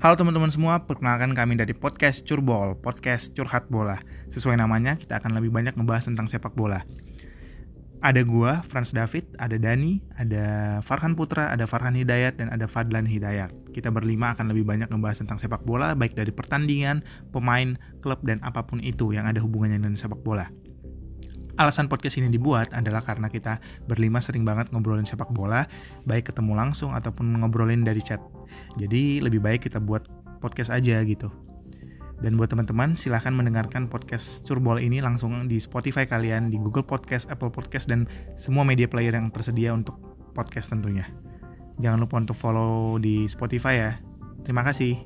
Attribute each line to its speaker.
Speaker 1: Halo teman-teman semua, perkenalkan kami dari podcast Curbol, podcast curhat bola. Sesuai namanya, kita akan lebih banyak ngebahas tentang sepak bola. Ada gua, Franz David, ada Dani, ada Farhan Putra, ada Farhan Hidayat, dan ada Fadlan Hidayat. Kita berlima akan lebih banyak ngebahas tentang sepak bola, baik dari pertandingan, pemain, klub, dan apa pun itu yang ada hubungannya dengan sepak bola. Alasan podcast ini dibuat adalah karena kita berlima sering banget ngobrolin sepak bola, baik ketemu langsung ataupun ngobrolin dari chat. Jadi lebih baik kita buat podcast aja gitu. Dan buat teman-teman, silahkan mendengarkan podcast Curbol ini langsung di Spotify kalian, di Google Podcast, Apple Podcast, dan semua media player yang tersedia untuk podcast tentunya. Jangan lupa untuk follow di Spotify ya. Terima kasih.